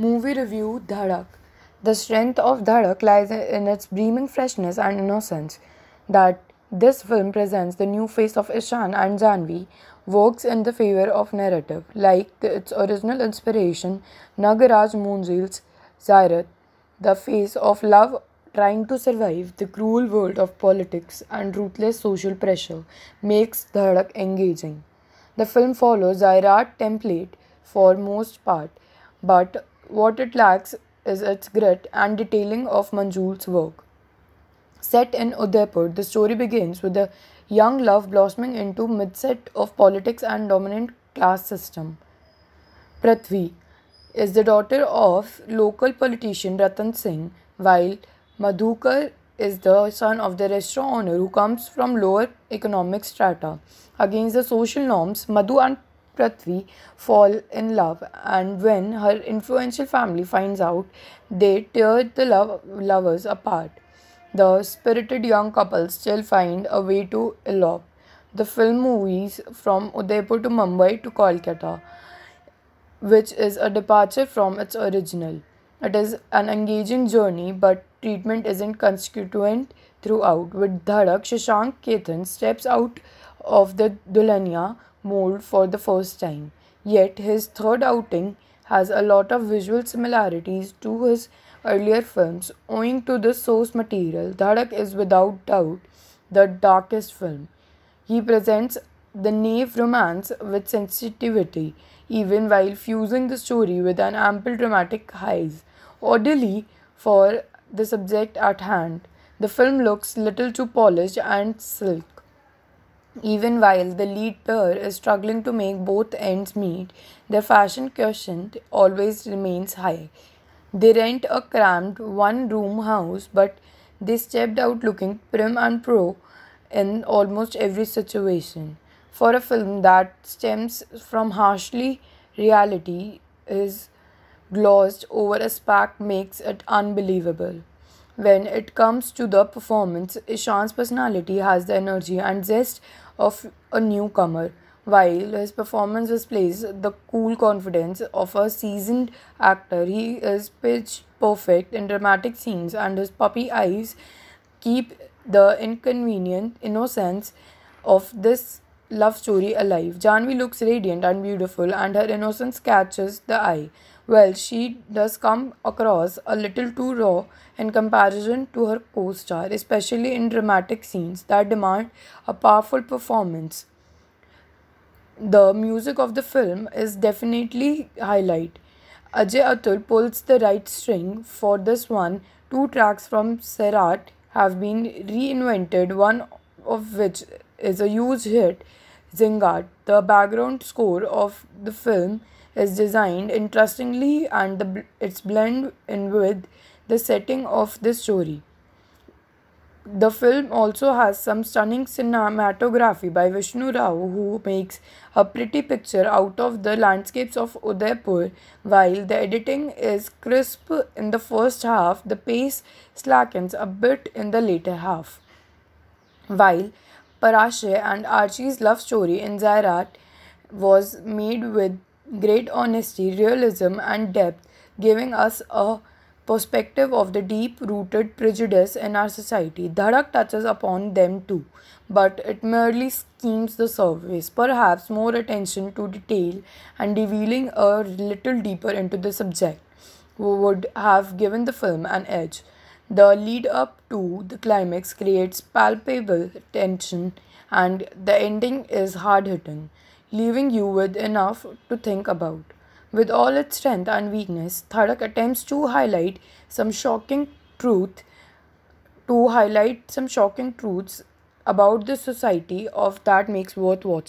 Movie review Dhadak. The strength of Dhadak lies in its beaming freshness and innocence. That this film presents the new face of Ishaan and Janhvi works in the favor of narrative, like its original inspiration, Nagaraj Manjule's Sairat, the face of love trying to survive the cruel world of politics and ruthless social pressure, makes Dhadak engaging. The film follows Sairat template for most part, but what it lacks is its grit and detailing of Manjule's work. Set in Udaipur, the story begins with a young love blossoming into midset of politics and dominant class system. Prithvi is the daughter of local politician Ratan Singh, while Madhukar is the son of the restaurant owner who comes from lower economic strata. Against the social norms, Madhu and Prithvi fall in love, and when her influential family finds out, they tear the love- lovers apart. The spirited young couple still find a way to elope. The film moves from Udaipur to Mumbai to Kolkata, which is a departure from its original. It is an engaging journey, but treatment isn't consequent throughout. With Dhadak, Shashank Khaitan steps out of the Dulhania mold for the first time. Yet his third outing has a lot of visual similarities to his earlier films owing to the source material. Dhadak is without doubt the darkest film. He presents the naive romance with sensitivity, even while fusing the story with an ample dramatic highs. Oddly, for the subject at hand, the film looks little too polished and silk. Even while the lead pair is struggling to make both ends meet, their fashion quotient always remains high. They rent a cramped one room house, but they stepped out looking prim and pro in almost every situation. For a film that stems from harshly reality is glossed over a spark makes it unbelievable. When it comes to the performance, Ishaan's personality has the energy and zest of a newcomer, while his performance displays the cool confidence of a seasoned actor. He is pitch perfect in dramatic scenes, and his puppy eyes keep the inconvenient innocence of this love story alive. Janhvi looks radiant and beautiful, and her innocence catches the eye. Well, she does come across a little too raw in comparison to her co star, especially in dramatic scenes that demand a powerful performance. The music of the film is definitely highlight. Ajay Atul pulls the right string for this one. Two tracks from Sairat have been reinvented, one of which is a huge hit, Zingat. The background score of the film is designed interestingly and the, it's blend in with the setting of the story. The film also has some stunning cinematography by Vishnu Rao, who makes a pretty picture out of the landscapes of Udaipur. While the editing is crisp in the first half, the pace slackens a bit in the later half. While Parshya and Archie's love story in Sairat was made with great honesty, realism, and depth, giving us a perspective of the deep rooted prejudice in our society. Dhadak touches upon them too, but it merely skims the surface. Perhaps more attention to detail and revealing a little deeper into the subject would have given the film an edge. The lead up to the climax creates palpable tension, and the ending is hard hitting, leaving you with enough to think about. With all its strength and weakness, Dhadak attempts to highlight some shocking truth to highlight some shocking truths about the society of that makes worth watching.